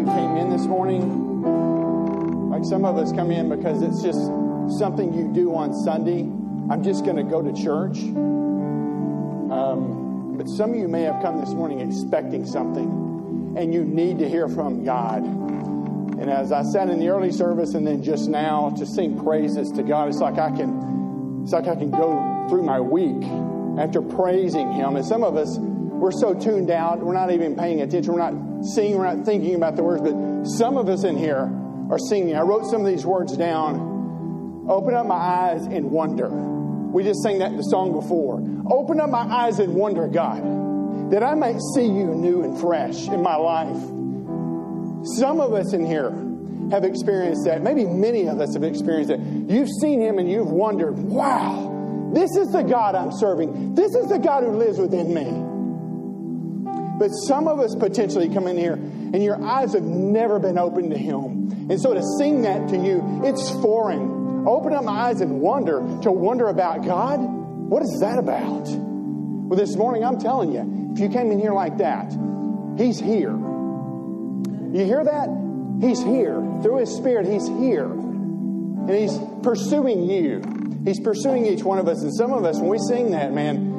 you came in this morning. Like some of us come in because it's just something you do on Sunday. I'm just going to go to church. Um, but some of you may have come this morning expecting something, and you need to hear from God. And as I said in the early service, and then just now to sing praises to God, it's like I can, it's like I can go through my week after praising Him. And some of us, we're so tuned out, we're not even paying attention, we're not singing, we're not thinking about the words. But some of us in here are singing. I wrote some of these words down. Open up my eyes and wonder. We just sang that in the song before. Open up my eyes and wonder, God, that I might see you new and fresh in my life. Some of us in here have experienced that. Maybe many of us have experienced that. You've seen him and you've wondered, wow, this is the God I'm serving. This is the God who lives within me. But some of us potentially come in here and your eyes have never been opened to him. And so to sing that to you, it's foreign. Open up my eyes and wonder, to wonder about God. What is that about? Well, this morning I'm telling you, if you came in here like that, He's here. You hear that? He's here. Through His Spirit, He's here. And He's pursuing you. He's pursuing each one of us. And some of us, when we sing that, man,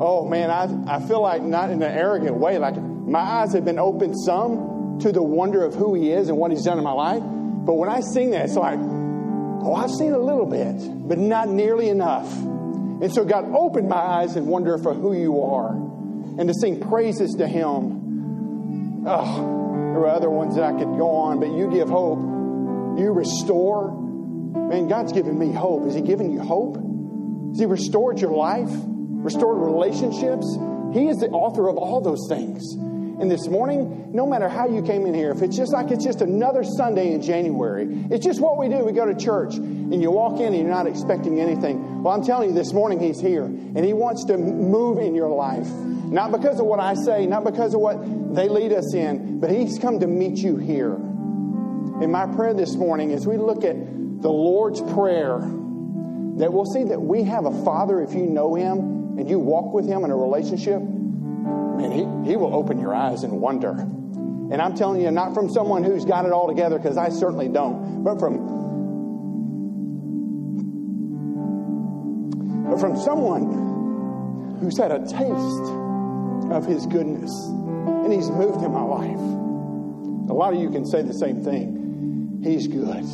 oh man, I, I feel like not in an arrogant way, like my eyes have been opened some to the wonder of who He is and what He's done in my life. But when I sing that, it's like, oh, I've seen a little bit, but not nearly enough. And so God opened my eyes and wonder for who you are and to sing praises to Him. Oh, there were other ones that I could go on, but you give hope. You restore. Man, God's given me hope. Has He given you hope? Has He restored your life? Restored relationships? He is the author of all those things. And this morning, no matter how you came in here, if it's just like it's just another Sunday in January, it's just what we do. We go to church and you walk in and you're not expecting anything. Well, I'm telling you, this morning He's here and He wants to move in your life. Not because of what I say, not because of what they lead us in, but He's come to meet you here. And my prayer this morning, as we look at the Lord's Prayer, that we'll see that we have a Father if you know Him and you walk with Him in a relationship. Man, He, he will open your eyes and wonder. And I'm telling you, not from someone who's got it all together, because I certainly don't, but from but from someone who's had a taste of His goodness. And He's moved in my life. A lot of you can say the same thing. He's good.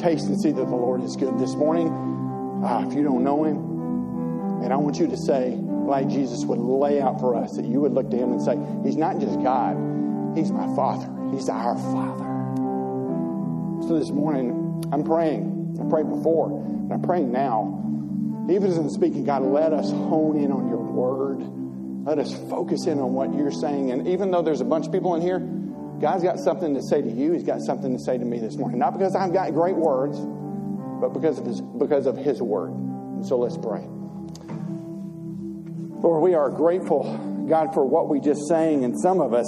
Taste and see that the Lord is good. This morning, ah, if you don't know Him, and I want you to say, like Jesus would lay out for us, that you would look to Him and say, He's not just God, He's my Father. He's our Father. So this morning, I'm praying. I prayed before, and I'm praying now. Even as I'm speaking, God, let us hone in on your word. Let us focus in on what you're saying. And even though there's a bunch of people in here, God's got something to say to you. He's got something to say to me this morning. Not because I've got great words, but because of his, because of his word. And so let's pray. Lord, we are grateful, God, for what we just sang. And some of us,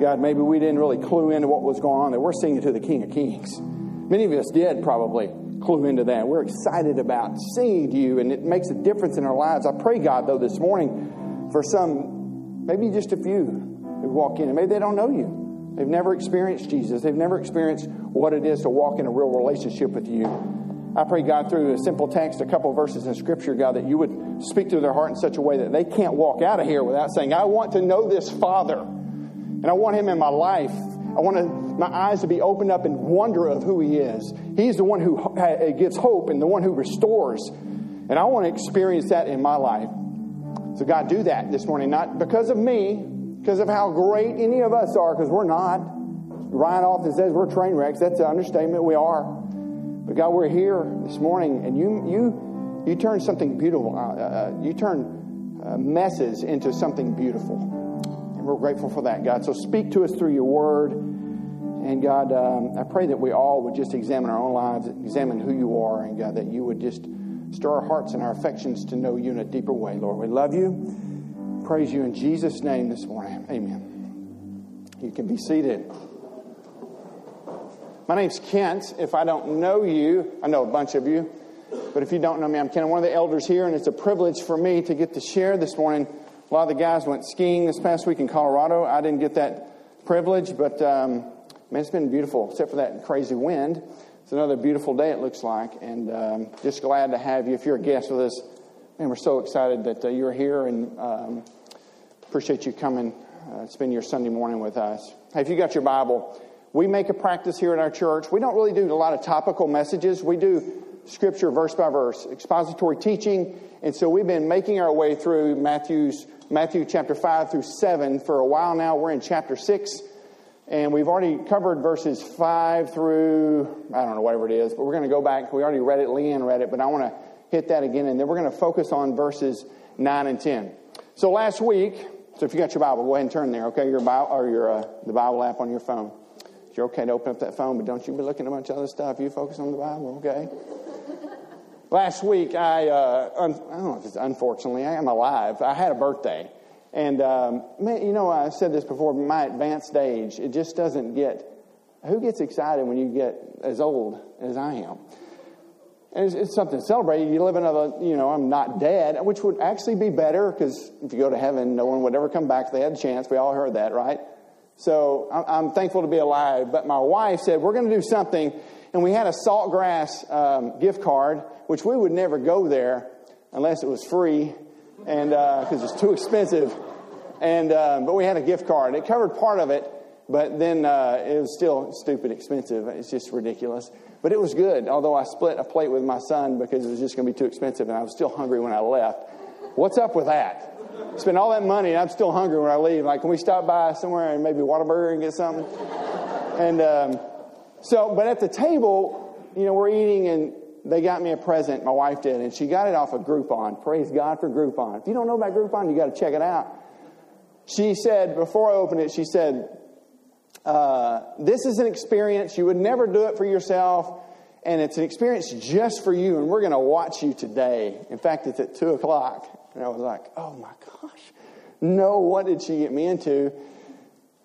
God, maybe we didn't really clue into what was going on, that we're singing to the King of Kings. Many of us did probably clue into that. We're excited about singing to you, and it makes a difference in our lives. I pray, God, though, this morning for some, maybe just a few who walk in and maybe they don't know you. They've never experienced Jesus. They've never experienced what it is to walk in a real relationship with you. I pray, God, through a simple text, a couple verses in Scripture, God, that you would speak to their heart in such a way that they can't walk out of here without saying, I want to know this Father, and I want Him in my life. I want to, my eyes to be opened up in wonder of who He is. He's the one who eh, gives hope and the one who restores. And I want to experience that in my life. So, God, do that this morning, not because of me, because of how great any of us are, because we're not. Ryan often says we're train wrecks. That's an understatement. We are. But God, we're here this morning, and you you you turn something beautiful. Uh, uh, you turn uh, messes into something beautiful, and we're grateful for that, God. So speak to us through your Word, and God, um, I pray that we all would just examine our own lives, examine who you are, and God, that you would just Stir our hearts and our affections to know you in a deeper way, Lord. We love you. Praise you in Jesus' name this morning. Amen. You can be seated. My name's Kent. If I don't know you, I know a bunch of you, but if you don't know me, I'm Kent. I'm one of the elders here, and it's a privilege for me to get to share this morning. A lot of the guys went skiing this past week in Colorado. I didn't get that privilege, but um, man, it's been beautiful, except for that crazy wind. It's another beautiful day, it looks like, and um, just glad to have you. If you're a guest with us, man, we're so excited that uh, you're here and um, appreciate you coming uh, spend your Sunday morning with us. Hey, if you got your Bible, we make a practice here in our church. We don't really do a lot of topical messages. We do scripture verse by verse, expository teaching. And so we've been making our way through Matthew's, Matthew chapter 5 through 7 for a while now. We're in chapter 6. And we've already covered verses 5 through, I don't know, whatever it is, but we're going to go back. We already read it, Leanne read it, but I want to hit that again. And then we're going to focus on verses 9 and 10. So last week, so if you got your Bible, go ahead and turn there, okay? Your Bible, or your, uh, the Bible app on your phone. You're okay to open up that phone, but don't you be looking at a bunch of other stuff. You focus on the Bible, okay? Last week, I, uh, un- I don't know if it's unfortunately, I am alive. I had a birthday. And, um, man, you know, I said this before, my advanced age, it just doesn't get, who gets excited when you get as old as I am? And it's, it's something to celebrate. You live another, you know, I'm not dead, which would actually be better because if you go to heaven, no one would ever come back if they had a chance. We all heard that, right? So I'm thankful to be alive. But my wife said, we're going to do something. And we had a Saltgrass um, gift card which we would never go there unless it was free and because uh, it's too expensive. And uh, but we had a gift card. It covered part of it, but then uh, it was still stupid expensive. It's just ridiculous. But it was good. Although I split a plate with my son because it was just going to be too expensive, and I was still hungry when I left. What's up with that? Spend all that money, and I'm still hungry when I leave. Like, can we stop by somewhere and maybe Whataburger and get something? And um, so, but at the table, you know, we're eating, and they got me a present, my wife did, and she got it off of Groupon. Praise God for Groupon. If you don't know about Groupon, you got to check it out. She said, before I opened it, she said, uh, This is an experience. You would never do it for yourself, and it's an experience just for you, and we're going to watch you today. In fact, it's at 2 o'clock. And I was like, Oh my gosh. No, what did she get me into?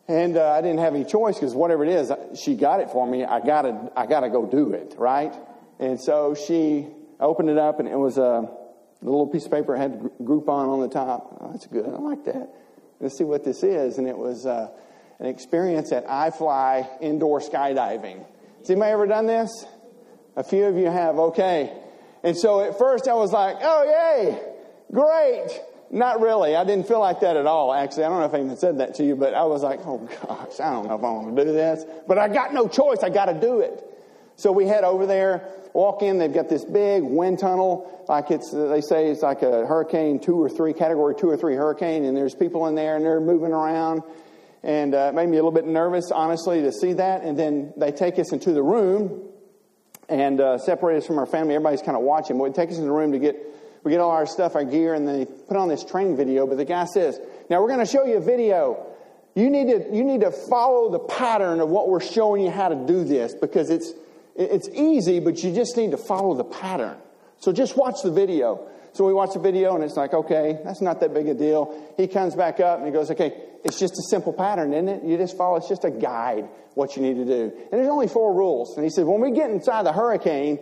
And uh, I didn't have any choice because whatever it is, she got it for me. I gotta, I gotta go do it, right? And so she opened it up, and it was a, little piece of paper that had Groupon on the top. Oh, that's good. I like that. Let's see what this is. And it was uh, an experience at iFly indoor skydiving. Has anybody ever done this? A few of you have. Okay. And so at first I was like, oh, yay, great. Not really. I didn't feel like that at all, actually. I don't know if I even said that to you, but I was like, oh gosh, I don't know if I want to do this. But I got no choice. I got to do it. So we head over there, walk in. They've got this big wind tunnel, like it's they say it's like a hurricane two or three category two or three hurricane, and there's people in there and they're moving around, and uh, it made me a little bit nervous, honestly, to see that. And then they take us into the room and uh, separate us from our family. Everybody's kind of watching, but they take us in the room to get we get all our stuff, our gear, and they put on this training video. But the guy says, "Now we're going to show you a video." You need, to, you need to follow the pattern of what we're showing you how to do this because it's, it's easy, but you just need to follow the pattern. So just watch the video. So we watch the video and it's like, okay, that's not that big a deal. He comes back up and he goes, okay, it's just a simple pattern, isn't it? You just follow, it's just a guide, what you need to do. And there's only four rules. And he said, when we get inside the hurricane,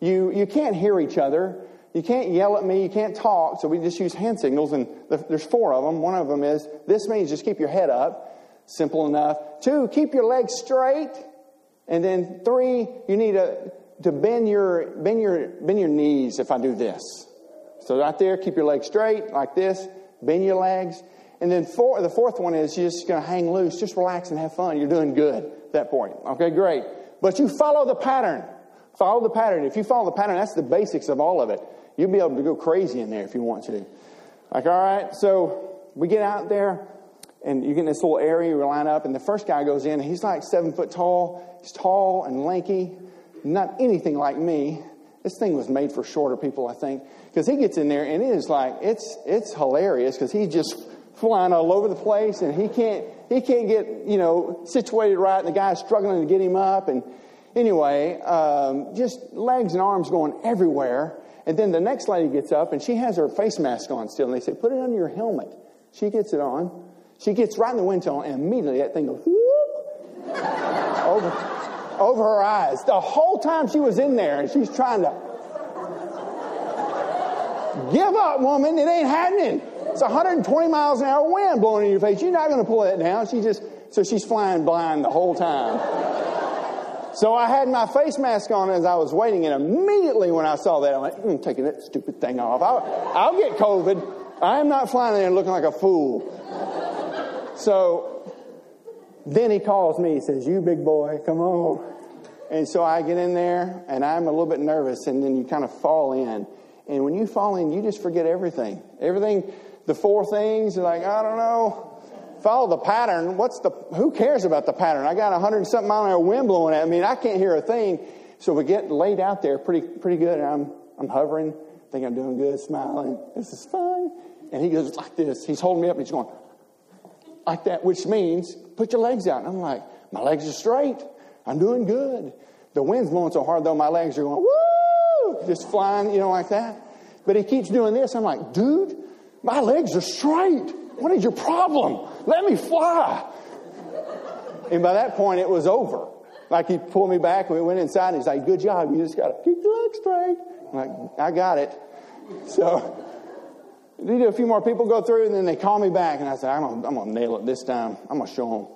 you, you can't hear each other. You can't yell at me. You can't talk. So we just use hand signals. And there's four of them. One of them is, this means just keep your head up. Simple enough. Two, keep your legs straight. And then three, you need to, to bend your bend your bend your knees if I do this. So right there, keep your legs straight like this, bend your legs. And then four, the fourth one is you're just going to hang loose, just relax and have fun. You're doing good at that point. Okay, great. But you follow the pattern. Follow the pattern. If you follow the pattern, that's the basics of all of it. You'll be able to go crazy in there if you want to. Like, all right, so we get out there and you get in this little area, you line up, and the first guy goes in, he's like seven foot tall. He's tall and lanky, not anything like me. This thing was made for shorter people, I think, because he gets in there and it is like it's it's hilarious because he's just flying all over the place and he can't he can't get you know situated right, and the guy's struggling to get him up, and anyway, um, just legs and arms going everywhere. And then the next lady gets up and she has her face mask on still, and they say, "Put it under your helmet." She gets it on. She gets right in the wind tunnel, and immediately that thing goes whoop, over, over her eyes. The whole time she was in there, and she's trying to give up, woman. It ain't happening. It's 120 miles an hour wind blowing in your face. You're not going to pull that down. She just, so she's flying blind the whole time. So I had my face mask on as I was waiting, and immediately when I saw that, I went, mm, taking that stupid thing off. I'll, I'll get COVID. I am not flying there looking like a fool. So then he calls me. He says, You big boy, come on. And so I get in there, and I'm a little bit nervous, and then you kind of fall in. And when you fall in, you just forget everything. Everything, the four things, you're like, I don't know follow the pattern. What's the, who cares about the pattern? I got a hundred and something mile an hour wind blowing at me. I can't hear a thing. So we get laid out there pretty, pretty good. And I'm, I'm hovering, think I'm doing good, smiling. This is fun. And he goes like this. He's holding me up and he's going like that, which means put your legs out. And I'm like, my legs are straight. I'm doing good. The wind's blowing so hard though, my legs are going, woo, just flying, you know, like that. But he keeps doing this. I'm like, dude, my legs are straight. What is your problem? Let me fly. And by that point, it was over. Like he pulled me back, and we went inside, and he's like, Good job. You just got to keep your legs straight. I'm like, I got it. So, did a few more people go through, and then they call me back, and I said, I'm going to nail it this time. I'm going to show them.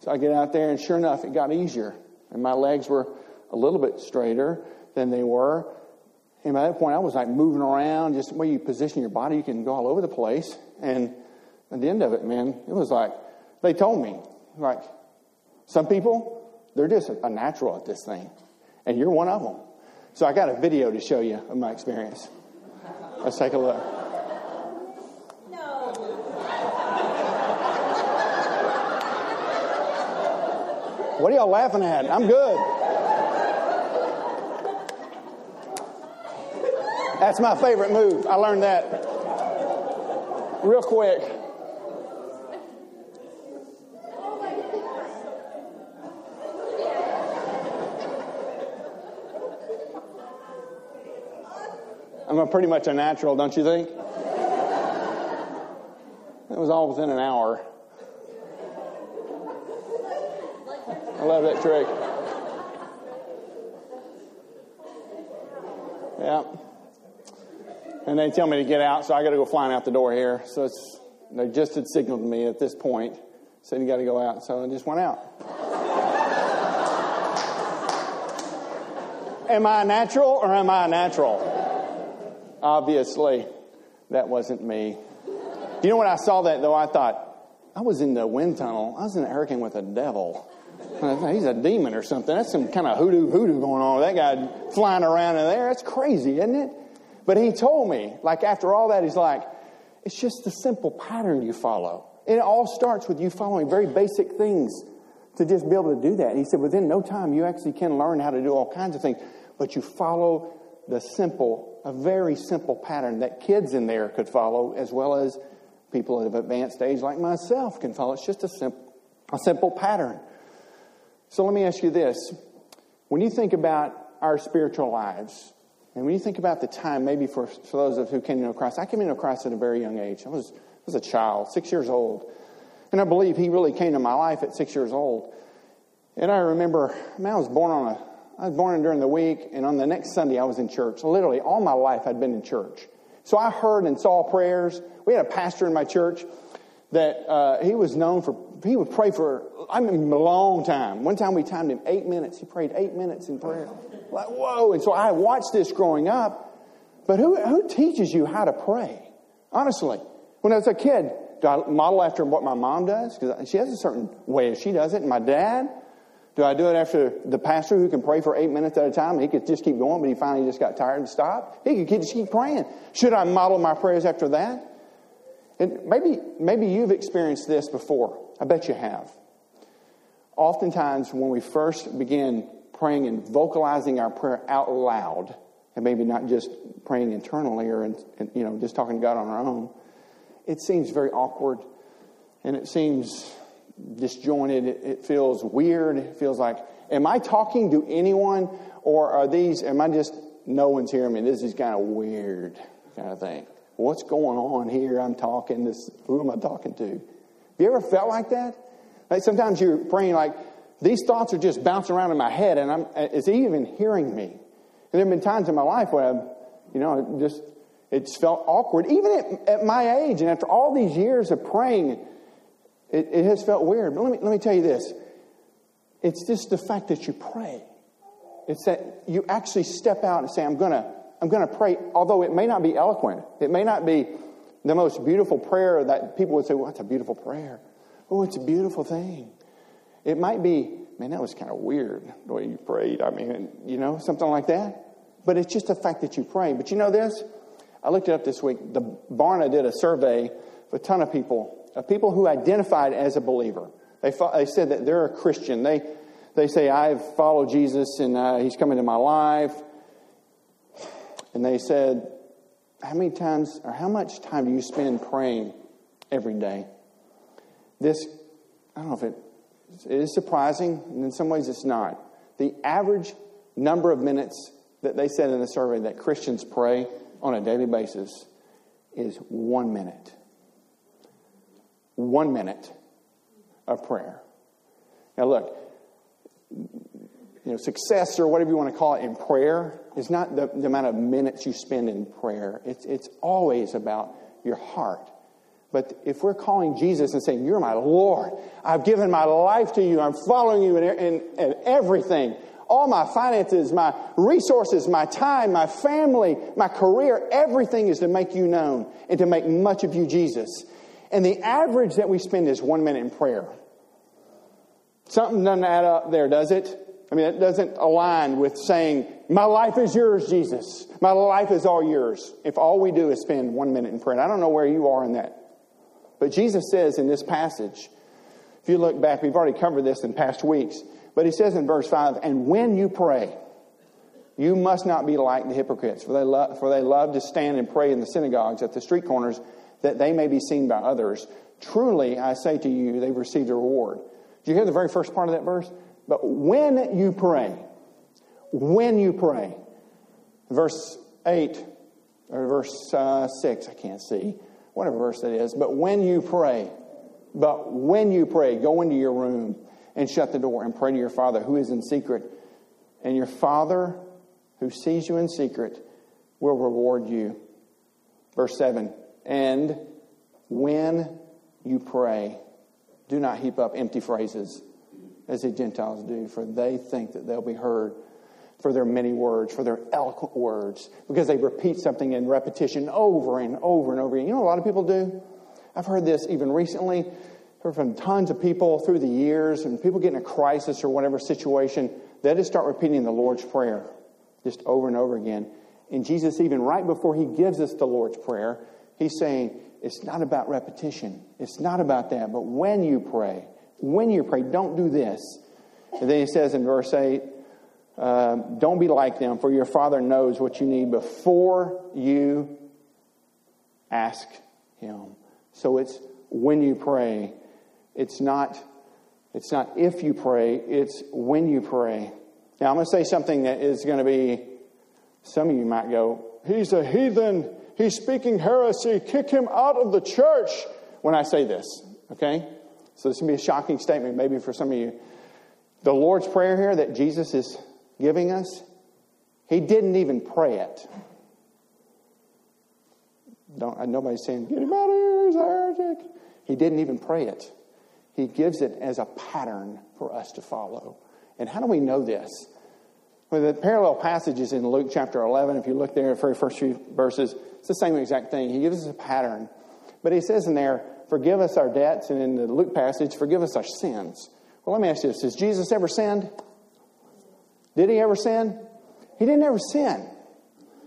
So I get out there, and sure enough, it got easier. And my legs were a little bit straighter than they were. And by that point, I was like moving around, just the way you position your body, you can go all over the place. And at the end of it, man, it was like, they told me, like, some people, they're just a natural at this thing. And you're one of them. So I got a video to show you of my experience. Let's take a look. No. What are y'all laughing at? I'm good. That's my favorite move. I learned that real quick. I'm pretty much a natural, don't you think? It was all within an hour. I love that trick. Yeah. And they tell me to get out, so I got to go flying out the door here. So it's, they just had signaled me at this point, said you got to go out. So I just went out. am I natural or am I natural? Obviously, that wasn't me. You know, when I saw that, though, I thought, I was in the wind tunnel. I was in a hurricane with a devil. He's a demon or something. That's some kind of hoodoo hoodoo going on. With that guy flying around in there. That's crazy, isn't it? But he told me, like after all that, he's like, it's just the simple pattern you follow. And it all starts with you following very basic things to just be able to do that. And he said, within no time, you actually can learn how to do all kinds of things, but you follow the simple a very simple pattern that kids in there could follow, as well as people of advanced age like myself can follow. It's just a, sim- a simple pattern. So let me ask you this. When you think about our spiritual lives, and when you think about the time, maybe for, for those of who came to know Christ, I came to know Christ at a very young age. I was, I was a child, six years old. And I believe he really came to my life at six years old. And I remember, man, I was born on a I was born during the week, and on the next Sunday, I was in church. Literally, all my life, I'd been in church. So I heard and saw prayers. We had a pastor in my church that uh, he was known for, he would pray for, I mean, a long time. One time we timed him eight minutes. He prayed eight minutes in prayer. Like, whoa. And so I watched this growing up. But who, who teaches you how to pray? Honestly, when I was a kid, do I model after what my mom does? Because she has a certain way she does it. And my dad, do I do it after the pastor who can pray for eight minutes at a time? He could just keep going, but he finally just got tired and stopped. He could just keep praying. Should I model my prayers after that? And maybe, maybe you've experienced this before. I bet you have. Oftentimes, when we first begin praying and vocalizing our prayer out loud, and maybe not just praying internally or, in, you know, just talking to God on our own, it seems very awkward and it seems disjointed. It feels weird. It feels like, am I talking to anyone or are these, am I just, no one's hearing me? This is kind of weird kind of thing. What's going on here? I'm talking this, who am I talking to? Have you ever felt like that? Like sometimes you're praying like, these thoughts are just bouncing around in my head and I'm, is he even hearing me? And there have been times in my life where I've, you know, just It's felt awkward, even at, at my age, and after all these years of praying, it, it has felt weird. But let me, let me tell you this it's just the fact that you pray. It's that you actually step out and say, I'm going to I'm going to pray, although it may not be eloquent. It may not be the most beautiful prayer that people would say, well, that's a beautiful prayer. Oh, it's a beautiful thing. It might be, man, that was kind of weird the way you prayed. I mean, you know, something like that. But it's just the fact that you pray. But you know this? I looked it up this week. The Barna did a survey of a ton of people, of people who identified as a believer. They, they said that they're a Christian. They, they say, I've followed Jesus and uh, he's come into my life. And they said, How many times or how much time do you spend praying every day? This, I don't know if it, it is surprising, and in some ways it's not. The average number of minutes that they said in the survey that Christians pray on a daily basis is one minute. One minute of prayer. Now, look, you know, success or whatever you want to call it in prayer is not the, the amount of minutes you spend in prayer. It's, it's always about your heart. But if we're calling Jesus and saying, You're my Lord, I've given my life to you, I'm following you in, in, in everything, all my finances, my resources, my time, my family, my career, everything is to make you known and to make much of you Jesus. And the average that we spend is one minute in prayer. Something doesn't add up there, does it? I mean, it doesn't align with saying, My life is yours, Jesus. My life is all yours. If all we do is spend one minute in prayer. And I don't know where you are in that. But Jesus says in this passage, if you look back, we've already covered this in past weeks, but he says in verse 5, And when you pray, you must not be like the hypocrites, for they, for they love to stand and pray in the synagogues at the street corners that they may be seen by others. Truly, I say to you, they've received a reward. Do you hear the very first part of that verse? But when you pray, when you pray, verse 8 or verse uh, 6, I can't see, whatever verse that is, but when you pray, but when you pray, go into your room and shut the door and pray to your Father who is in secret. And your Father who sees you in secret will reward you. Verse 7 And when you pray, do not heap up empty phrases as the Gentiles do, for they think that they'll be heard for their many words, for their eloquent words, because they repeat something in repetition over and over and over again. You know a lot of people do? I've heard this even recently, heard from tons of people through the years, and people get in a crisis or whatever situation, they just start repeating the Lord's Prayer just over and over again. And Jesus, even right before he gives us the Lord's Prayer, he's saying, it's not about repetition. It's not about that. But when you pray, when you pray, don't do this. And then he says in verse 8, uh, don't be like them, for your Father knows what you need before you ask Him. So it's when you pray. It's not, it's not if you pray, it's when you pray. Now, I'm going to say something that is going to be, some of you might go, He's a heathen. He's speaking heresy. Kick him out of the church when I say this, okay? So this can be a shocking statement, maybe for some of you. The Lord's Prayer here that Jesus is giving us, he didn't even pray it. Don't, uh, nobody's saying, get him out of here, he's heretic. He didn't even pray it. He gives it as a pattern for us to follow. And how do we know this? The parallel passages in Luke chapter 11, if you look there, the very first few verses, it's the same exact thing. He gives us a pattern. But he says in there, forgive us our debts, and in the Luke passage, forgive us our sins. Well, let me ask you this Has Jesus ever sinned? Did he ever sin? He didn't ever sin.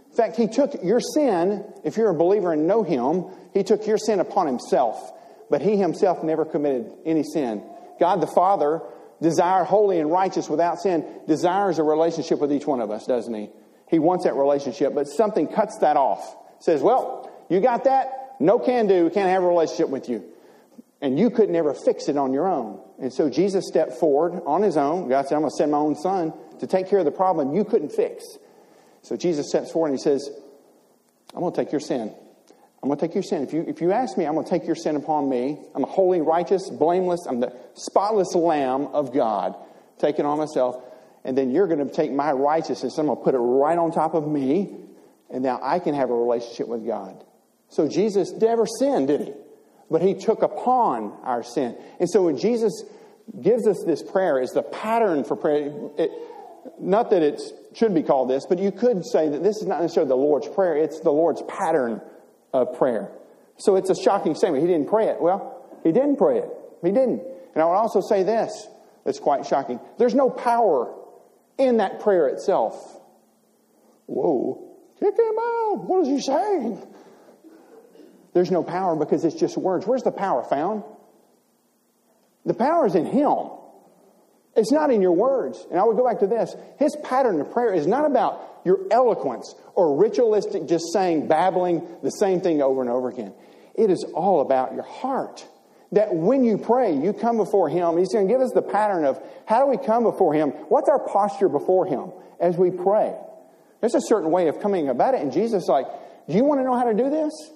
In fact, he took your sin, if you're a believer and know him, he took your sin upon himself. But he himself never committed any sin. God the Father, desire holy and righteous without sin, desires a relationship with each one of us, doesn't he? He wants that relationship, but something cuts that off. Says, well, you got that? No can do. Can't have a relationship with you. And you could never fix it on your own. And so Jesus stepped forward on his own. God said, I'm going to send my own son to take care of the problem you couldn't fix. So Jesus steps forward and he says, I'm going to take your sin. I'm going to take your sin. If you, if you ask me, I'm going to take your sin upon me. I'm a holy, righteous, blameless, I'm the spotless lamb of God, taking on myself. And then you're going to take my righteousness, I'm going to put it right on top of me And now I can have a relationship with God. So Jesus never sinned, did he? But he took upon our sin. And so when Jesus gives us this prayer is the pattern for prayer. It, not that it should be called this, but you could say that this is not necessarily the Lord's prayer, it's the Lord's pattern of prayer. So it's a shocking statement. He didn't pray it. Well, he didn't pray it. He didn't. And I would also say this that's quite shocking. There's no power in that prayer itself. Whoa, kick him out. What is he saying? There's no power because it's just words. Where's the power found? The power is in Him. It's not in your words. And I would go back to this. His pattern of prayer is not about your eloquence or ritualistic just saying, babbling the same thing over and over again. It is all about your heart. That when you pray, you come before Him. He's going to give us the pattern of how do we come before Him? What's our posture before Him as we pray? There's a certain way of coming about it. And Jesus is like, Do you want to know how to do this?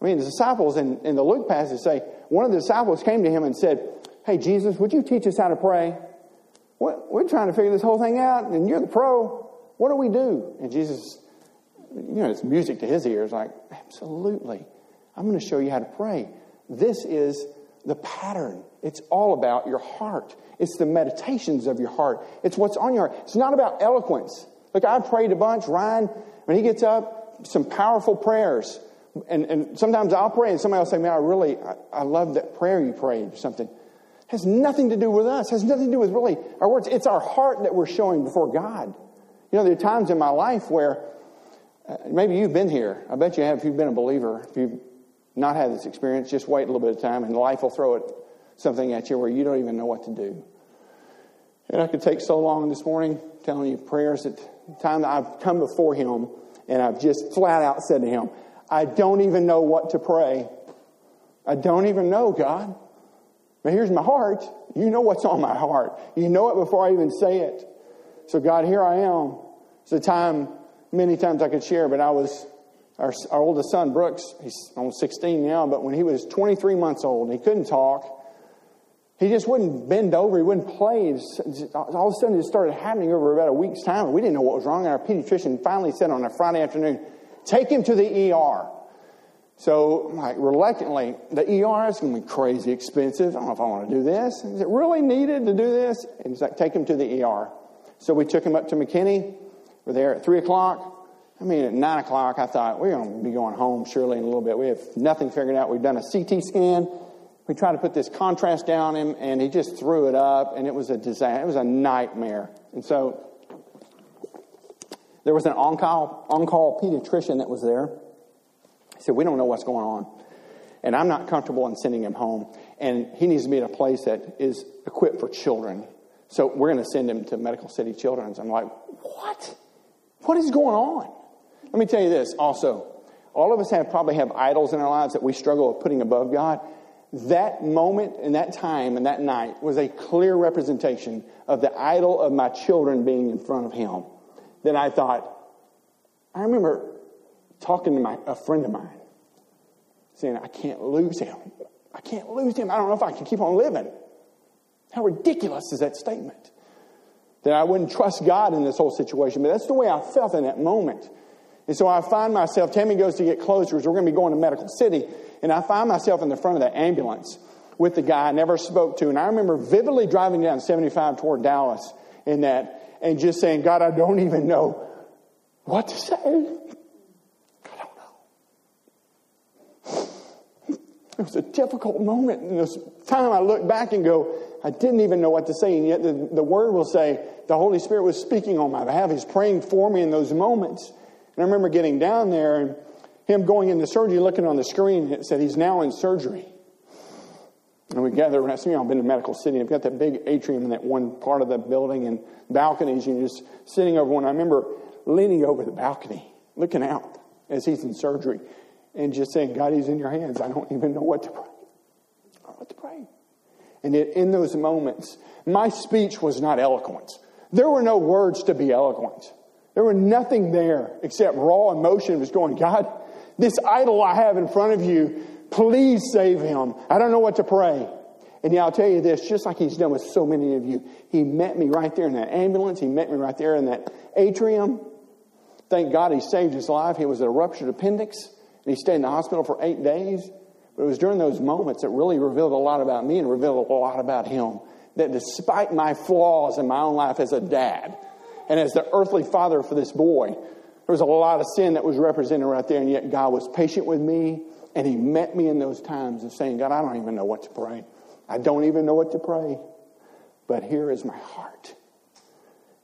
I mean, the disciples in, in the Luke passage say, one of the disciples came to him and said, Hey, Jesus, would you teach us how to pray? We're trying to figure this whole thing out, and you're the pro. What do we do? And Jesus, you know, it's music to his ears, like, absolutely. I'm going to show you how to pray. This is the pattern. It's all about your heart. It's the meditations of your heart. It's what's on your heart. It's not about eloquence. Look, I prayed a bunch. Ryan, when he gets up, some powerful prayers. And, and sometimes I'll pray, and somebody will say, Man, I really, I, I love that prayer you prayed, or something has nothing to do with us, has nothing to do with really our words. It's our heart that we're showing before God. You know, there are times in my life where uh, maybe you've been here. I bet you have if you've been a believer. If you've not had this experience, just wait a little bit of time and life will throw it something at you where you don't even know what to do. And I could take so long this morning telling you prayers at the time that I've come before Him and I've just flat out said to Him, I don't even know what to pray. I don't even know, God. But here's my heart. You know what's on my heart. You know it before I even say it. So, God, here I am. It's a time, many times I could share, but I was, our, our oldest son, Brooks, he's almost 16 now, but when he was 23 months old, he couldn't talk. He just wouldn't bend over. He wouldn't play. All of a sudden, it started happening over about a week's time. We didn't know what was wrong. And our pediatrician finally said on a Friday afternoon, take him to the ER. So, like, reluctantly, the ER is going to be crazy expensive. I don't know if I want to do this. Is it really needed to do this? And he's like, take him to the ER. So we took him up to McKinney. We're there at 3 o'clock. I mean, at 9 o'clock, I thought, we're going to be going home surely in a little bit. We have nothing figured out. We've done a CT scan. We tried to put this contrast down him, and he just threw it up, and it was a disaster. It was a nightmare. And so there was an on-call, on-call pediatrician that was there. He said, We don't know what's going on. And I'm not comfortable in sending him home. And he needs to be in a place that is equipped for children. So we're going to send him to Medical City Children's. I'm like, What? What is going on? Let me tell you this also. All of us have probably have idols in our lives that we struggle with putting above God. That moment and that time and that night was a clear representation of the idol of my children being in front of him. Then I thought, I remember talking to my, a friend of mine, saying, I can't lose him. I can't lose him. I don't know if I can keep on living. How ridiculous is that statement? That I wouldn't trust God in this whole situation. But that's the way I felt in that moment. And so I find myself, Tammy goes to get clothes because we're going to be going to Medical City. And I find myself in the front of the ambulance with the guy I never spoke to. And I remember vividly driving down 75 toward Dallas in that and just saying, God, I don't even know what to say. It was a difficult moment. And this time I look back and go, I didn't even know what to say. And yet the, the word will say the Holy Spirit was speaking on my behalf. He's praying for me in those moments. And I remember getting down there and him going into surgery, looking on the screen, and it said he's now in surgery. And we gather around. Some of y'all been to Medical City. I've got that big atrium in that one part of the building and balconies. And you're just sitting over one. I remember leaning over the balcony, looking out as he's in surgery and just saying, God, He's in your hands. I don't even know what to pray. I don't what to pray. And it, in those moments, my speech was not eloquent. There were no words to be eloquent. There were nothing there except raw emotion it was going, God, this idol I have in front of you, please save him. I don't know what to pray. And yeah, I'll tell you this, just like he's done with so many of you, he met me right there in that ambulance. He met me right there in that atrium. Thank God he saved his life. He was a ruptured appendix, and he stayed in the hospital for eight days. But it was during those moments that really revealed a lot about me and revealed a lot about him. That despite my flaws in my own life as a dad and as the earthly father for this boy, there was a lot of sin that was represented right there, and yet God was patient with me, and He met me in those times of saying, God, I don't even know what to pray. I don't even know what to pray, but here is my heart.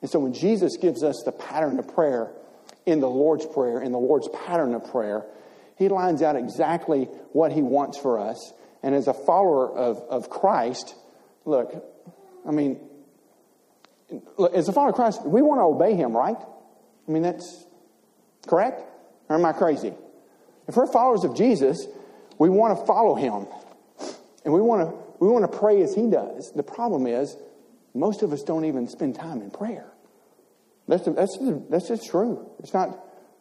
And so when Jesus gives us the pattern of prayer in the Lord's Prayer, in the Lord's pattern of prayer, He lines out exactly what He wants for us. And as a follower of, of Christ, look, I mean, look, as a follower of Christ, we want to obey Him, right? I mean, that's correct? Or am I crazy? If we're followers of Jesus, we want to follow Him. And we want to, we want to pray as He does. The problem is, most of us don't even spend time in prayer. That's, that's, that's just true. It's not,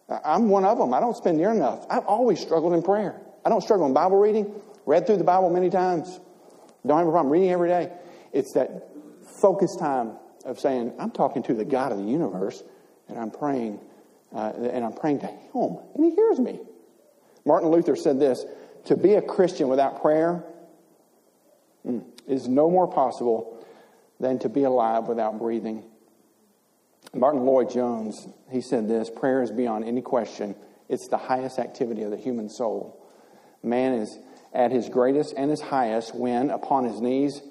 I'm one of them. I don't spend near enough. I've always struggled in prayer. I don't struggle in Bible reading. Read through the Bible many times. Don't have a problem reading every day. It's that focused time of saying, I'm talking to the God of the universe, and I'm praying, uh, and I'm praying to Him, and He hears me. Martin Luther said this: "To be a Christian without prayer mm, is no more possible than to be alive without breathing." Martyn Lloyd-Jones, he said this prayer is beyond any question. It's the highest activity of the human soul. Man is at his greatest and his highest when, upon his knees,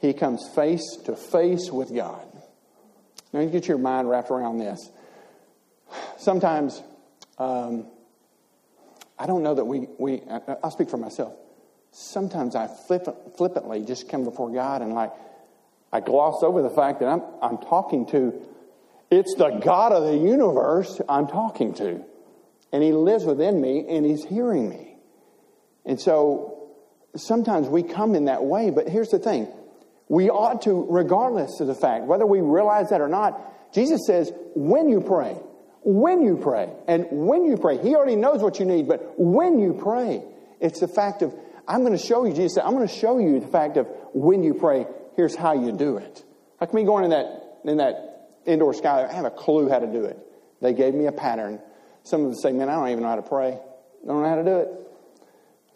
he comes face to face with God. Now, you get your mind wrapped around this. Sometimes, um, I don't know that we, we, I'll speak for myself. Sometimes I flipp- flippantly just come before God and like, I gloss over the fact that I'm, I'm talking to it's the God of the universe I'm talking to. And He lives within me and He's hearing me. And so sometimes we come in that way, but here's the thing. We ought to, regardless of the fact, whether we realize that or not, Jesus says, when you pray, when you pray, and when you pray, He already knows what you need, but when you pray, it's the fact of, I'm going to show you, Jesus said, I'm going to show you the fact of when you pray, here's how you do it. Like me going in that, in that indoor sky, I have a clue how to do it. They gave me a pattern. Some of them say, man, I don't even know how to pray. I don't know how to do it.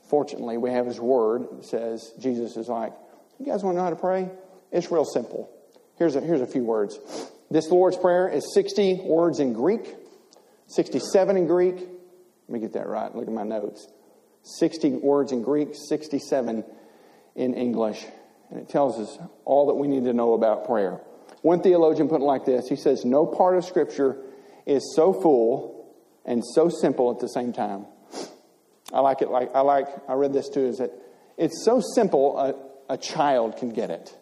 Fortunately, we have His Word that says, Jesus is like, you guys want to know how to pray? It's real simple. Here's a, here's a few words. This Lord's Prayer is 60 words in Greek, 67 in Greek. Let me get that right. Look at my notes. 60 words in Greek, 67 in English. And it tells us all that we need to know about prayer. One theologian put it like this He says, No part of Scripture is so full and so simple at the same time. I like it like I like I read this too, is that it's so simple a, a child can get it.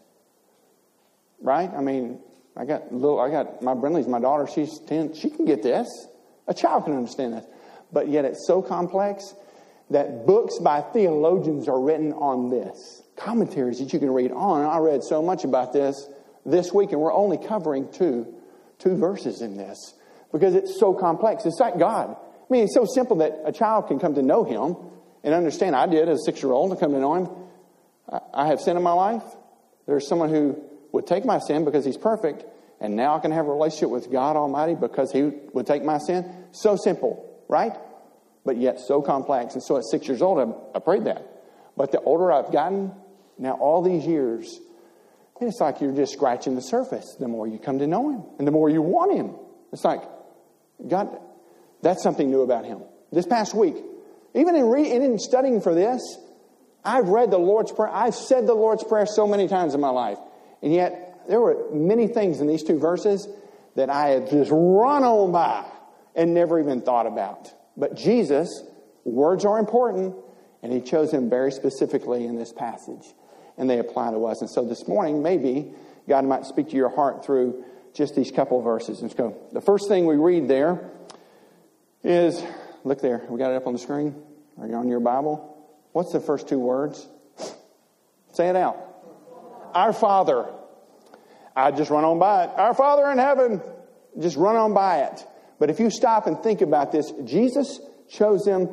Right? I mean, I got little I got my Brinley's my daughter, she's ten, she can get this. A child can understand this. But yet it's so complex that books by theologians are written on this. Commentaries that you can read on. I read so much about this this week, and we're only covering two, two verses in this because it's so complex. It's like God. I mean, it's so simple that a child can come to know Him and understand. I did as a six year old to come to know Him. I have sin in my life. There's someone who would take my sin because He's perfect, and now I can have a relationship with God Almighty because He would take my sin. So simple, right? But yet so complex. And so at six years old, I, I prayed that. But the older I've gotten, now all these years, and it's like you're just scratching the surface the more you come to know Him and the more you want Him. It's like, God, that's something new about Him. This past week, even in, re- in studying for this, I've read the Lord's Prayer. I've said the Lord's Prayer so many times in my life. And yet, there were many things in these two verses that I had just run on by and never even thought about. But Jesus, words are important, and He chose them very specifically in this passage and they apply to us. And so this morning, maybe God might speak to your heart through just these couple verses. Let's go. The first thing we read there is look there. We got it up on the screen. Are you on your Bible? What's the first two words? Say it out. Our Father. I just run on by it. Our Father in heaven. Just run on by it. But if you stop and think about this, Jesus chose them,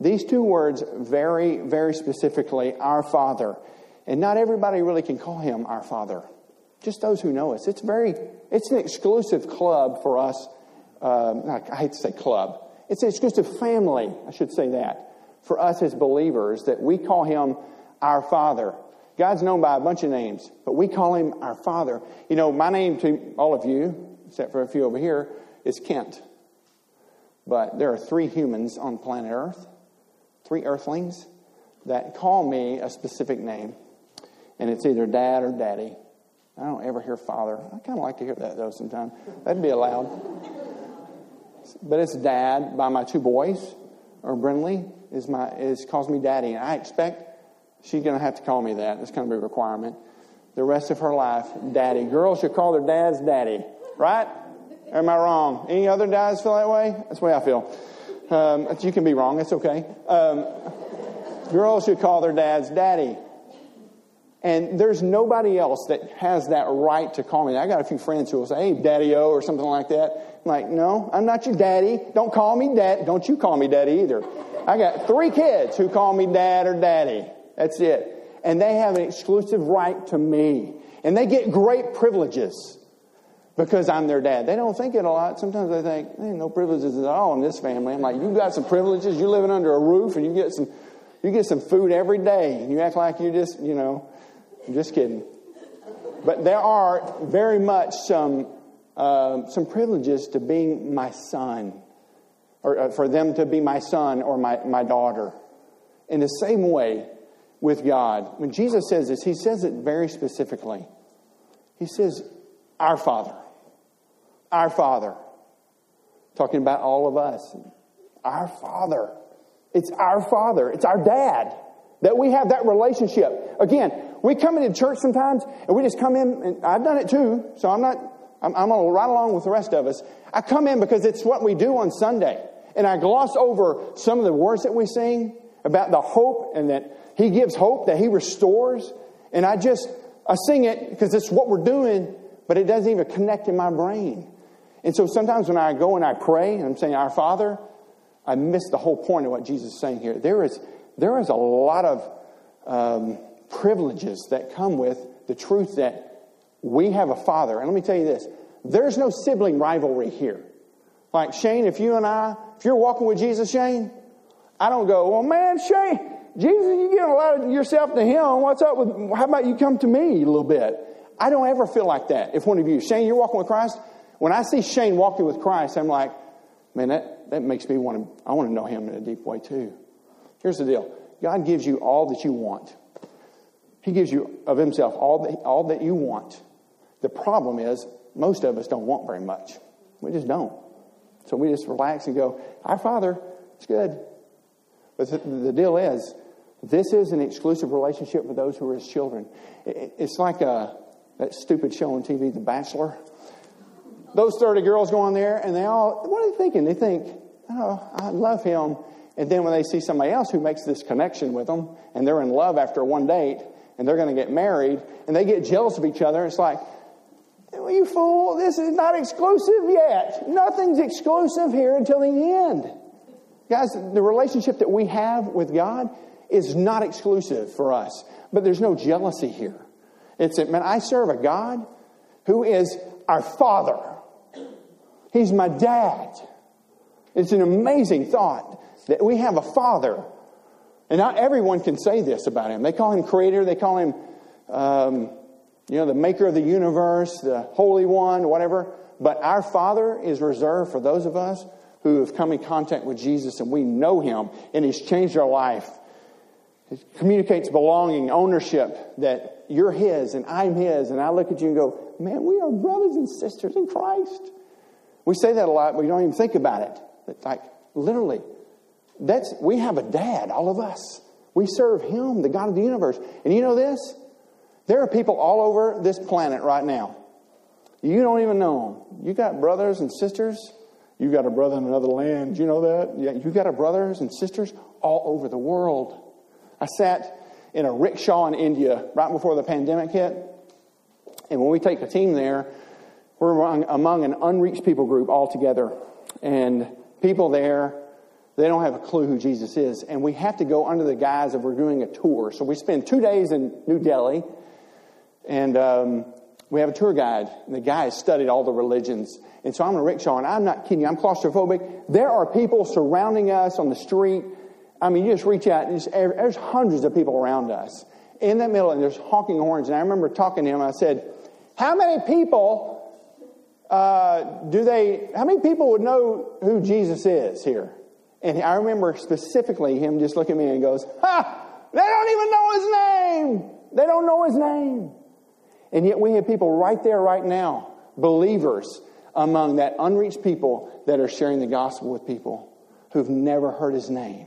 these two words, very, very specifically, our Father. And not everybody really can call him our Father. Just those who know us. It's very, it's an exclusive club for us um, I hate to say club. It's an exclusive family, I should say that, for us as believers, that we call him our Father. God's known by a bunch of names, but we call him our Father. You know, my name to all of you, except for a few over here, is Kent. But there are three humans on planet Earth, three earthlings, that call me a specific name. And it's either dad or daddy. I don't ever hear father. I kind of like to hear that, though, sometimes. That'd be allowed. But it's dad by my two boys, or Brinley is my is calls me daddy. And I expect she's going to have to call me that. It's going to be a requirement. The rest of her life, daddy. Girls should call their dads daddy, right? am I wrong? Any other dads feel that way? That's the way I feel. Um, you can be wrong. It's okay. Um, girls should call their dads daddy. And there's nobody else that has that right to call me. I got a few friends who will say, hey, daddy o, or something like that. I'm like, no, I'm not your daddy. Don't call me dad. Don't you call me daddy either. I got three kids who call me dad or daddy. That's it. And they have an exclusive right to me. And they get great privileges because I'm their dad. They don't think it a lot. Sometimes they think, hey, no privileges at all in this family. I'm like, you got some privileges. You're living under a roof and you get some, you get some food every day. And you act like you just, you know, I'm just kidding. But there are very much some, uh, some privileges to being my son, or uh, for them to be my son or my, my daughter. In the same way with God, when Jesus says this, he says it very specifically. He says, Our Father. Our Father. Talking about all of us. Our Father. It's our Father. It's our dad. That we have that relationship. Again, we come into church sometimes and we just come in, and I've done it too, so I'm not, I'm, I'm right along with the rest of us. I come in because it's what we do on Sunday. And I gloss over some of the words that we sing about the hope and that He gives hope, that He restores. And I just, I sing it because it's what we're doing, but it doesn't even connect in my brain. And so sometimes when I go and I pray and I'm saying, Our Father, I miss the whole point of what Jesus is saying here. There is, there is a lot of um, privileges that come with the truth that we have a father. And let me tell you this there's no sibling rivalry here. Like, Shane, if you and I, if you're walking with Jesus, Shane, I don't go, well, man, Shane, Jesus, you give a lot of yourself to him. What's up with, how about you come to me a little bit? I don't ever feel like that. If one of you, Shane, you're walking with Christ, when I see Shane walking with Christ, I'm like, man, that, that makes me want to, I want to know him in a deep way too. Here's the deal God gives you all that you want. He gives you of Himself all that, all that you want. The problem is, most of us don't want very much. We just don't. So we just relax and go, Our Father, it's good. But the, the deal is, this is an exclusive relationship with those who are His children. It, it's like a, uh, that stupid show on TV, The Bachelor. Those 30 girls go on there and they all, what are they thinking? They think, oh, I love him. And then when they see somebody else who makes this connection with them and they're in love after one date, and they're going to get married and they get jealous of each other. It's like, you fool, this is not exclusive yet. Nothing's exclusive here until the end. Guys, the relationship that we have with God is not exclusive for us, but there's no jealousy here. It's, man, I serve a God who is our Father. He's my dad. It's an amazing thought that we have a Father and not everyone can say this about him. They call him creator, they call him, um, you know, the maker of the universe, the Holy One, whatever. But our Father is reserved for those of us who have come in contact with Jesus and we know him and he's changed our life. It communicates belonging, ownership, that you're his and I'm his. And I look at you and go, man, we are brothers and sisters in Christ. We say that a lot, but we don't even think about it. It's like, literally, that's, we have a dad, all of us. We serve him, the God of the universe. And you know this? There are people all over this planet right now. You don't even know them. You got brothers and sisters. You got a brother in another land. You know that? You got a brothers and sisters all over the world. I sat in a rickshaw in India right before the pandemic hit. And when we take a team there, we're among, among an unreached people group altogether. And people there they don't have a clue who Jesus is. And we have to go under the guise of we're doing a tour. So we spend two days in New Delhi. And um, we have a tour guide, and the guy has studied all the religions. And so I'm in a rickshaw, and I'm not kidding you, I'm claustrophobic. There are people surrounding us on the street. I mean, you just reach out, and just, there's hundreds of people around us. In the middle, and there's honking horns. And I remember talking to him, I said, How many people uh, do they, how many people would know who Jesus is here? And I remember specifically him just looking at me and goes, Ha! They don't even know his name! They don't know his name. And yet we have people right there, right now, believers among that unreached people that are sharing the gospel with people who've never heard his name.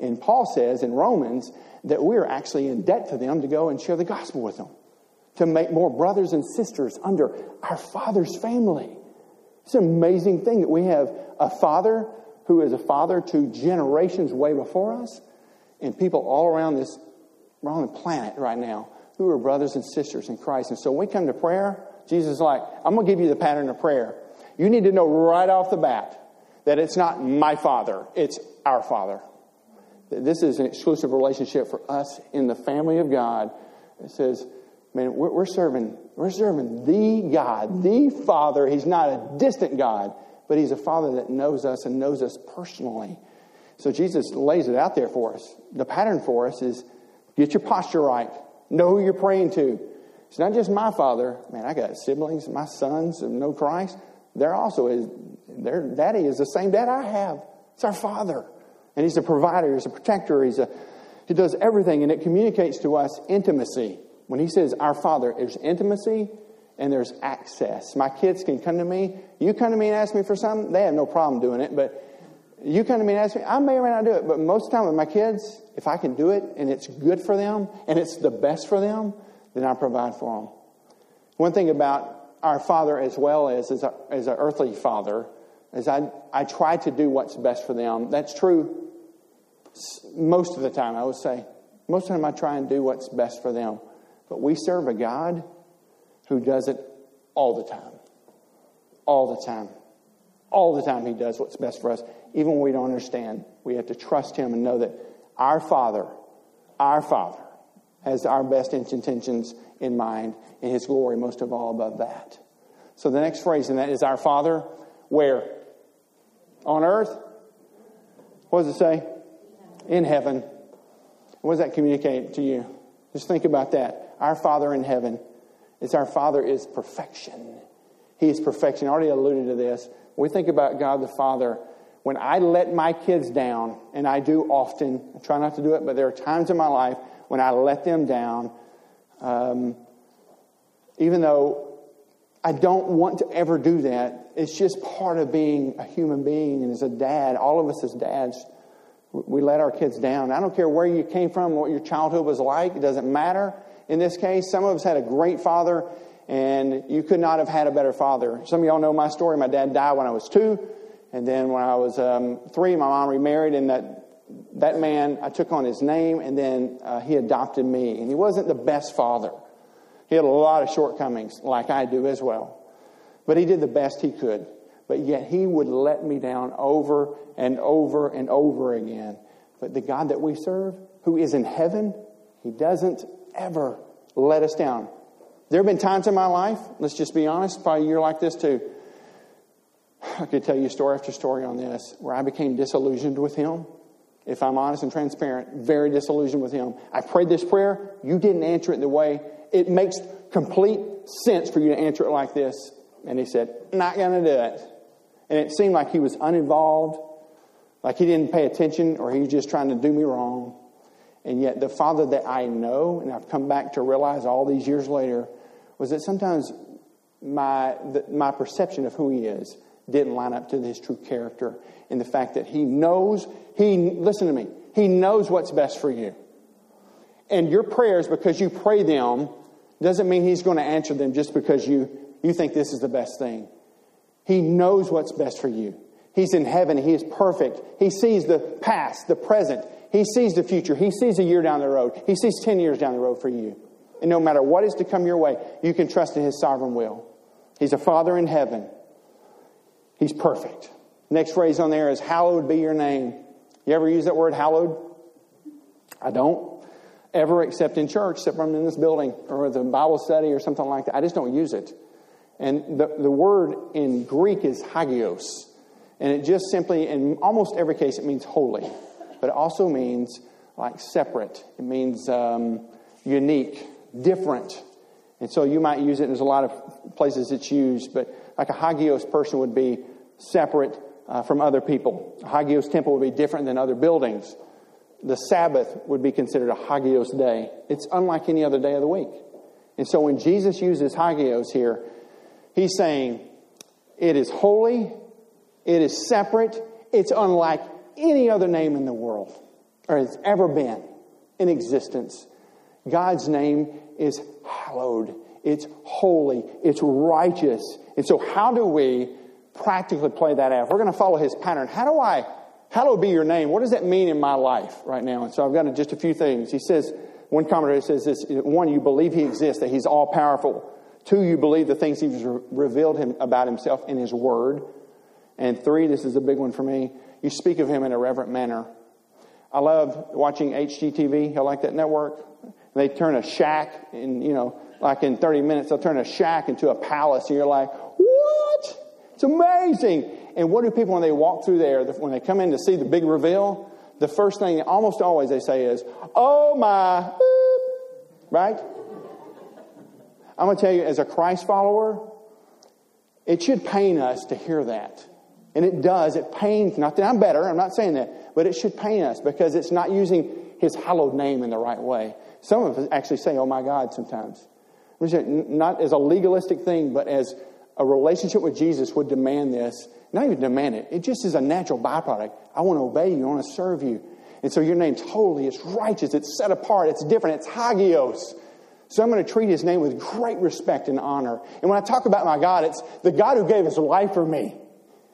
And Paul says in Romans that we are actually in debt to them to go and share the gospel with them to make more brothers and sisters under our Father's family. It's an amazing thing that we have a Father who is a father to generations way before us, and people all around this, around the planet right now who are brothers and sisters in Christ. And so when we come to prayer, Jesus is like, I'm going to give you the pattern of prayer. You need to know right off the bat that it's not my Father, it's our Father. This is an exclusive relationship for us in the family of God. It says, Man, we're, we're serving, we're serving the God, the Father. He's not a distant God, but He's a Father that knows us and knows us personally. So Jesus lays it out there for us. The pattern for us is get your posture right. Know who you're praying to. It's not just my father. Man, I got siblings, my sons know Christ. They're also is their daddy is the same dad I have. It's our father. And he's a provider, he's a protector, he's a he does everything, and it communicates to us intimacy. When he says our Father, there's intimacy and there's access. My kids can come to me. You come to me and ask me for something, they have no problem doing it. But you come to me and ask me, I may or may not do it. But most of the time with my kids, if I can do it and it's good for them and it's the best for them, then I provide for them. One thing about our Father as well as as, as an earthly Father is I, I try to do what's best for them. That's true most of the time, I would say. Most of the time I try and do what's best for them. But we serve a God who does it all the time. All the time. All the time He does what's best for us. Even when we don't understand, we have to trust Him and know that our Father, our Father, has our best intentions in mind and His glory most of all above that. So the next phrase in that is our Father, where? On earth? What does it say? In heaven. What does that communicate to you? Just think about that. Our Father in heaven. It's our Father is perfection. He is perfection. I already alluded to this. We think about God the Father. When I let my kids down, and I do often, I try not to do it, but there are times in my life when I let them down, um, even though I don't want to ever do that, it's just part of being a human being. And as a dad, all of us as dads, we let our kids down. I don't care where you came from, what your childhood was like, it doesn't matter in this case. Some of us had a great father, and you could not have had a better father. Some of y'all know my story. My dad died when I was two, and then when I was um, three, my mom remarried, and that that man, I took on his name, and then uh, he adopted me. And he wasn't the best father. He had a lot of shortcomings, like I do as well. But he did the best he could. But yet he would let me down over and over and over again. But the God that we serve, who is in heaven, he doesn't ever let us down. There have been times in my life, let's just be honest, probably you're like this too. I could tell you story after story on this, where I became disillusioned with Him. If I'm honest and transparent, very disillusioned with Him. I prayed this prayer, you didn't answer it the way it makes complete sense for you to answer it like this. And He said, Not going to do it. And it seemed like He was uninvolved, like He didn't pay attention, or He was just trying to do me wrong. And yet, the Father that I know, and I've come back to realize all these years later, was that sometimes my, the, my perception of who He is didn't line up to His true character. And the fact that He knows, He, listen to me, He knows what's best for you. And your prayers, because you pray them, doesn't mean He's going to answer them just because you, you think this is the best thing. He knows what's best for you. He's in heaven. He is perfect. He sees the past, the present, he sees the future. He sees a year down the road. He sees 10 years down the road for you. And no matter what is to come your way, you can trust in His sovereign will. He's a Father in heaven. He's perfect. Next phrase on there is, Hallowed be your name. You ever use that word, hallowed? I don't. ever except in church, except when I'm in this building or the Bible study or something like that. I just don't use it. And the, the word in Greek is hagios. And it just simply, in almost every case, it means holy. But it also means like separate. It means um, unique, different. And so you might use it, there's a lot of places it's used, but like a hagios person would be separate uh, from other people. A hagios temple would be different than other buildings. The Sabbath would be considered a hagios day. It's unlike any other day of the week. And so when Jesus uses hagios here, he's saying it is holy, it is separate, it's unlike any other name in the world or has ever been in existence. God's name is hallowed, it's holy, it's righteous. And so, how do we practically play that out? We're going to follow his pattern, how do I, hallowed be your name? What does that mean in my life right now? And so, I've got just a few things. He says, one commentator says this one, you believe he exists, that he's all powerful. Two, you believe the things he's revealed him about himself in his word. And three, this is a big one for me, you speak of him in a reverent manner. I love watching HGTV. I like that network. They turn a shack in, you know, like in 30 minutes, they'll turn a shack into a palace, and you're like, what? It's amazing. And what do people, when they walk through there, when they come in to see the big reveal, the first thing, almost always they say is, oh my, right? I'm going to tell you, as a Christ follower, it should pain us to hear that. And it does. It pains, not that I'm better, I'm not saying that, but it should pain us because it's not using his hallowed name in the right way. Some of us actually say, oh my God, sometimes. Not as a legalistic thing, but as a relationship with Jesus would demand this. Not even demand it, it just is a natural byproduct. I want to obey you, I want to serve you. And so your name's holy, it's righteous, it's set apart, it's different, it's hagios. So I'm going to treat his name with great respect and honor. And when I talk about my God, it's the God who gave his life for me.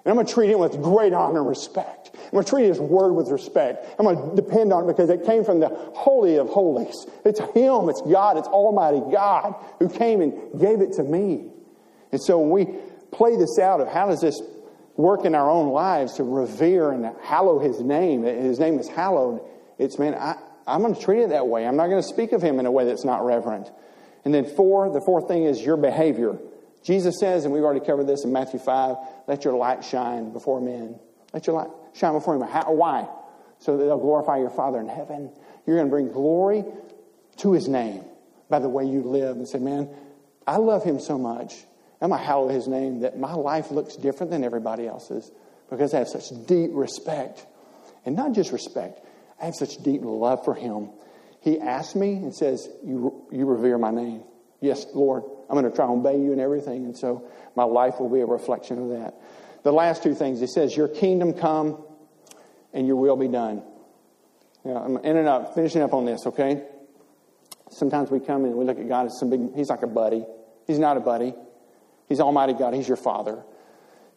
And I'm going to treat him with great honor and respect. I'm going to treat his word with respect. I'm going to depend on it because it came from the Holy of Holies. It's him, it's God, it's Almighty God who came and gave it to me. And so when we play this out of how does this work in our own lives to revere and hallow his name, his name is hallowed, it's, man, I, I'm going to treat it that way. I'm not going to speak of him in a way that's not reverent. And then four, the fourth thing is your behavior. Jesus says, and we've already covered this in Matthew 5, let your light shine before men. Let your light shine before them. How, why? So that they'll glorify your Father in heaven. You're going to bring glory to his name by the way you live and say, man, I love him so much. I'm going to hallow his name that my life looks different than everybody else's because I have such deep respect. And not just respect, I have such deep love for him. He asks me and says, You, you revere my name. Yes, Lord, I'm going to try and obey you in everything. And so my life will be a reflection of that. The last two things, he says, Your kingdom come and your will be done. Now, I'm ending up, finishing up on this, okay? Sometimes we come and we look at God as some big, he's like a buddy. He's not a buddy. He's Almighty God. He's your Father.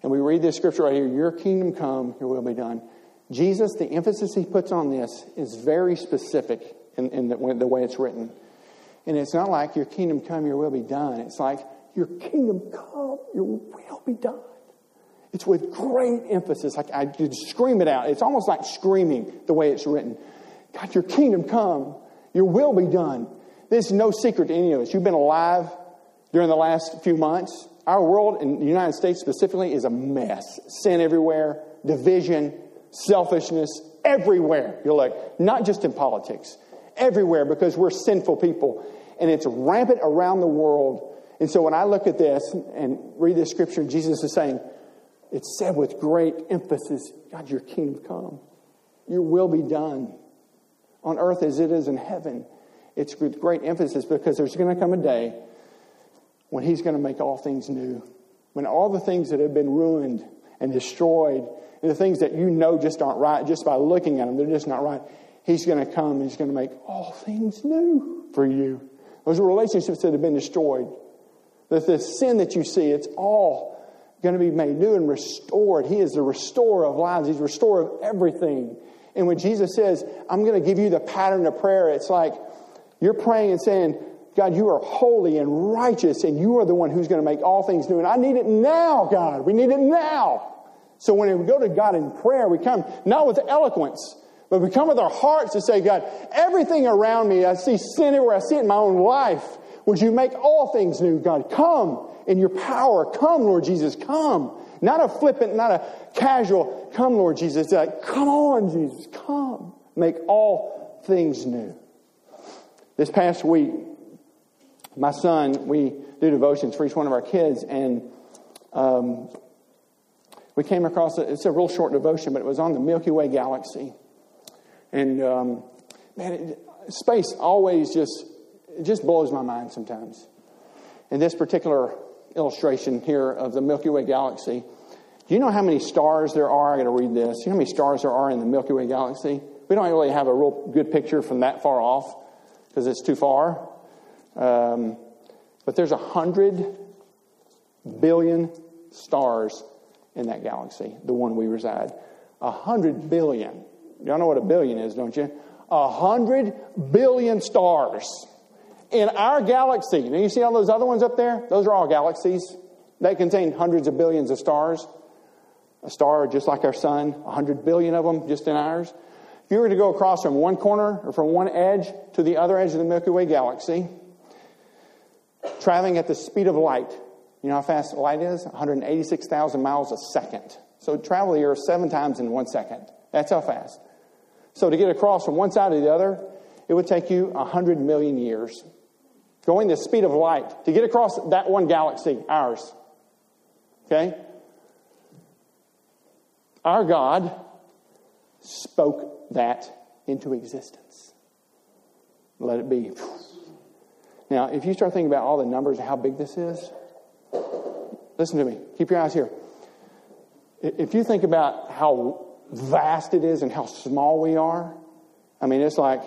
And we read this scripture right here Your kingdom come, your will be done. Jesus, the emphasis he puts on this is very specific in, in the, the way it's written. And it's not like your kingdom come, your will be done. It's like your kingdom come, your will be done. It's with great emphasis. Like I could scream it out. It's almost like screaming the way it's written. God, your kingdom come, your will be done. This is no secret to any of us. You've been alive during the last few months. Our world in the United States specifically is a mess. Sin everywhere, division, selfishness, everywhere. You're like, not just in politics, everywhere because we're sinful people. And it's rampant around the world. And so when I look at this and read this scripture, Jesus is saying, it's said with great emphasis God, your kingdom come. Your will be done on earth as it is in heaven. It's with great emphasis because there's going to come a day when He's going to make all things new. When all the things that have been ruined and destroyed, and the things that you know just aren't right, just by looking at them, they're just not right, He's going to come and He's going to make all things new for you. Those relationships that have been destroyed, that the sin that you see, it's all going to be made new and restored. He is the restorer of lives, He's the restorer of everything. And when Jesus says, I'm going to give you the pattern of prayer, it's like you're praying and saying, God, you are holy and righteous, and you are the one who's going to make all things new. And I need it now, God. We need it now. So when we go to God in prayer, we come not with eloquence, But we come with our hearts to say, God, everything around me, I see sin everywhere, I see it in my own life. Would you make all things new, God? Come in your power. Come, Lord Jesus, come. Not a flippant, not a casual, come, Lord Jesus. Like, come on, Jesus, come. Make all things new. This past week, my son, we do devotions for each one of our kids, and um, we came across a, it's a real short devotion, but it was on the Milky Way galaxy. And um, man, it, space always just just blows my mind sometimes. In this particular illustration here of the Milky Way galaxy, do you know how many stars there are? I got to read this. You know how many stars there are in the Milky Way galaxy? We don't really have a real good picture from that far off because it's too far. Um, but there's a hundred billion stars in that galaxy, the one we reside. A hundred billion. Y'all know what a billion is, don't you? A hundred billion stars in our galaxy. Now, you see all those other ones up there? Those are all galaxies. They contain hundreds of billions of stars. A star just like our sun, 100 billion of them just in ours. If you were to go across from one corner or from one edge to the other edge of the Milky Way galaxy, traveling at the speed of light, you know how fast light is? 186,000 miles a second. So travel here seven times in one second. That's how fast. So to get across from one side to the other, it would take you 100 million years. Going the speed of light to get across that one galaxy, ours. Okay? Our God spoke that into existence. Let it be. Now, if you start thinking about all the numbers and how big this is, listen to me. Keep your eyes here. If you think about how vast it is and how small we are, I mean, it's like,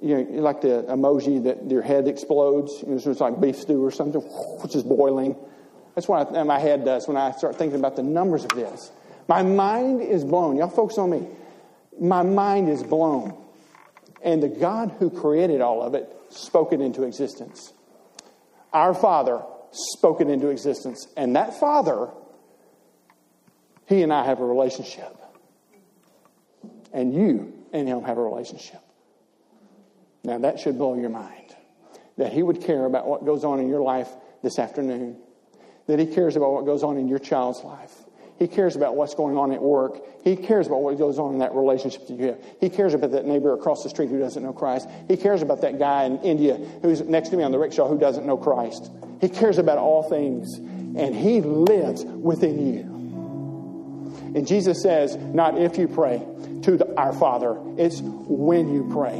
you know, like the emoji that your head explodes. It's like beef stew or something, which is boiling. That's what I, my head does when I start thinking about the numbers of this. My mind is blown. Y'all focus on me. My mind is blown. And the God who created all of it spoke it into existence. Our Father spoke it into existence. And that Father, He and I have a relationship. And you and Him have a relationship. Now, that should blow your mind. That He would care about what goes on in your life this afternoon. That He cares about what goes on in your child's life. He cares about what's going on at work. He cares about what goes on in that relationship that you have. He cares about that neighbor across the street who doesn't know Christ. He cares about that guy in India who's next to me on the rickshaw who doesn't know Christ. He cares about all things, and He lives within you. And Jesus says, not if you pray to the, our Father, it's when you pray.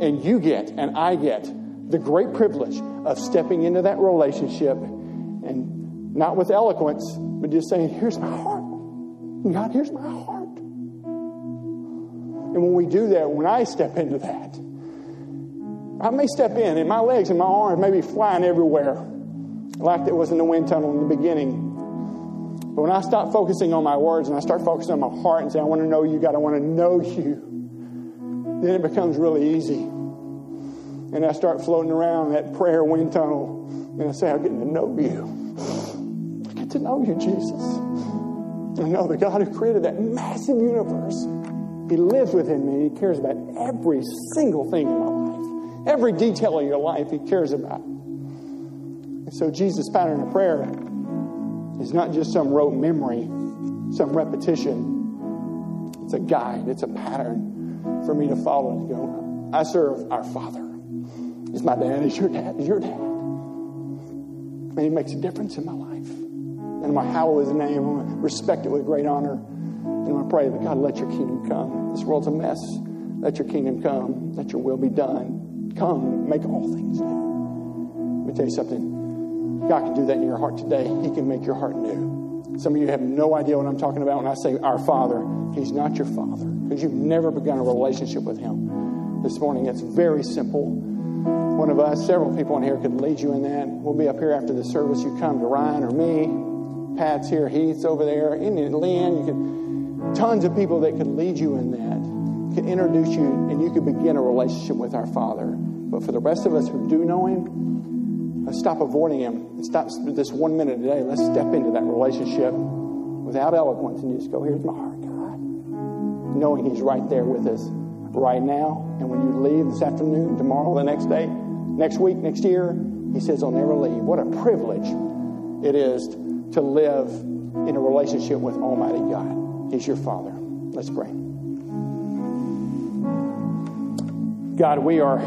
And you get, and I get, the great privilege of stepping into that relationship and not with eloquence, but just saying, Here's my heart. God, here's my heart. And when we do that, when I step into that, I may step in and my legs and my arms may be flying everywhere, like it was in the wind tunnel in the beginning. But when I stop focusing on my words and I start focusing on my heart and say, I want to know you, God, I want to know you, then it becomes really easy. And I start floating around that prayer wind tunnel and I say, I'm getting to know you. I get to know you, Jesus. I know the God who created that massive universe, He lives within me. He cares about every single thing in my life. Every detail of your life, He cares about. And so, Jesus' pattern of prayer is not just some rote memory, some repetition. It's a guide, it's a pattern for me to follow and go, I serve our Father. Is my dad, is your dad, is your dad. And He makes a difference in my life. And I'm going to hallow his name. I'm going to respect it with great honor. And I'm going to pray that God, let your kingdom come. This world's a mess. Let your kingdom come. Let your will be done. Come, make all things new. Let me tell you something. God can do that in your heart today. He can make your heart new. Some of you have no idea what I'm talking about when I say our Father. He's not your Father because you've never begun a relationship with Him. This morning, it's very simple. One of us, several people in here could lead you in that. We'll be up here after the service. You come to Ryan or me. Pat's here, Heath's over there, and Lynn. You could, tons of people that could lead you in that, could introduce you, and you could begin a relationship with our Father. But for the rest of us who do know Him, let's stop avoiding Him. Let's stop this one minute a day. Let's step into that relationship without eloquence and just go, Here's my heart, God. Knowing He's right there with us right now. And when you leave this afternoon, tomorrow, the next day, next week, next year, He says, I'll never leave. What a privilege it is to live in a relationship with Almighty God. He's your Father. Let's pray. God, we are,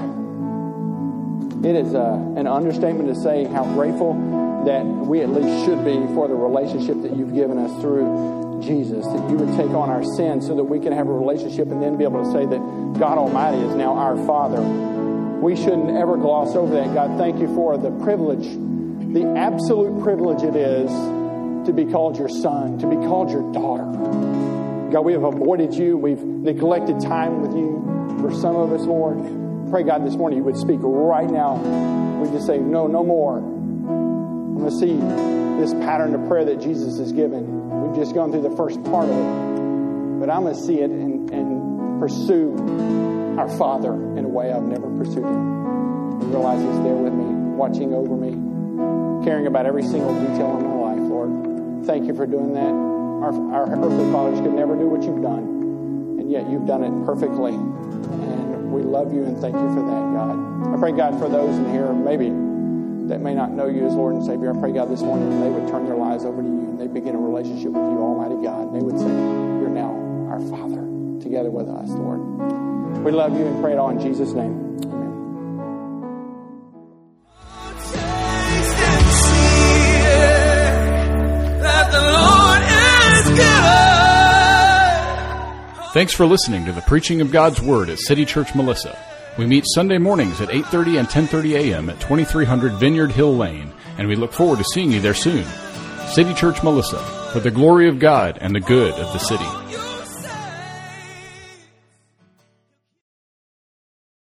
it is a, uh, an understatement to say how grateful that we at least should be for the relationship that you've given us through Jesus, that you would take on our sins so that we can have a relationship and then be able to say that God Almighty is now our Father. We shouldn't ever gloss over that. God, thank you for the privilege, the absolute privilege it is to be called your son, to be called your daughter. God, we have avoided you. We've neglected time with you. For some of us, Lord, pray God this morning you would speak right now. We just say, no, no more. I'm going to see this pattern of prayer that Jesus has given. We've just gone through the first part of it. But I'm going to see it and, and pursue our Father in a way I've never pursued Him. And realize He's there with me, watching over me, caring about every single detail of my life, Lord. Thank you for doing that. Our, our earthly fathers could never do what you've done, and yet you've done it perfectly. We love you and thank you for that, God. I pray, God, for those in here maybe that may not know you as Lord and Savior. I pray, God, this morning they would turn their lives over to you and they begin a relationship with you, Almighty God. And they would say, You're now our Father, together with us, Lord. We love you and pray it all in Jesus' name. Thanks for listening to the preaching of God's Word at City Church Melissa. We meet Sunday mornings at 8:30 and 10:30 a.m. at 2300 Vineyard Hill Lane, and we look forward to seeing you there soon. City Church Melissa, for the glory of God and the good of the city.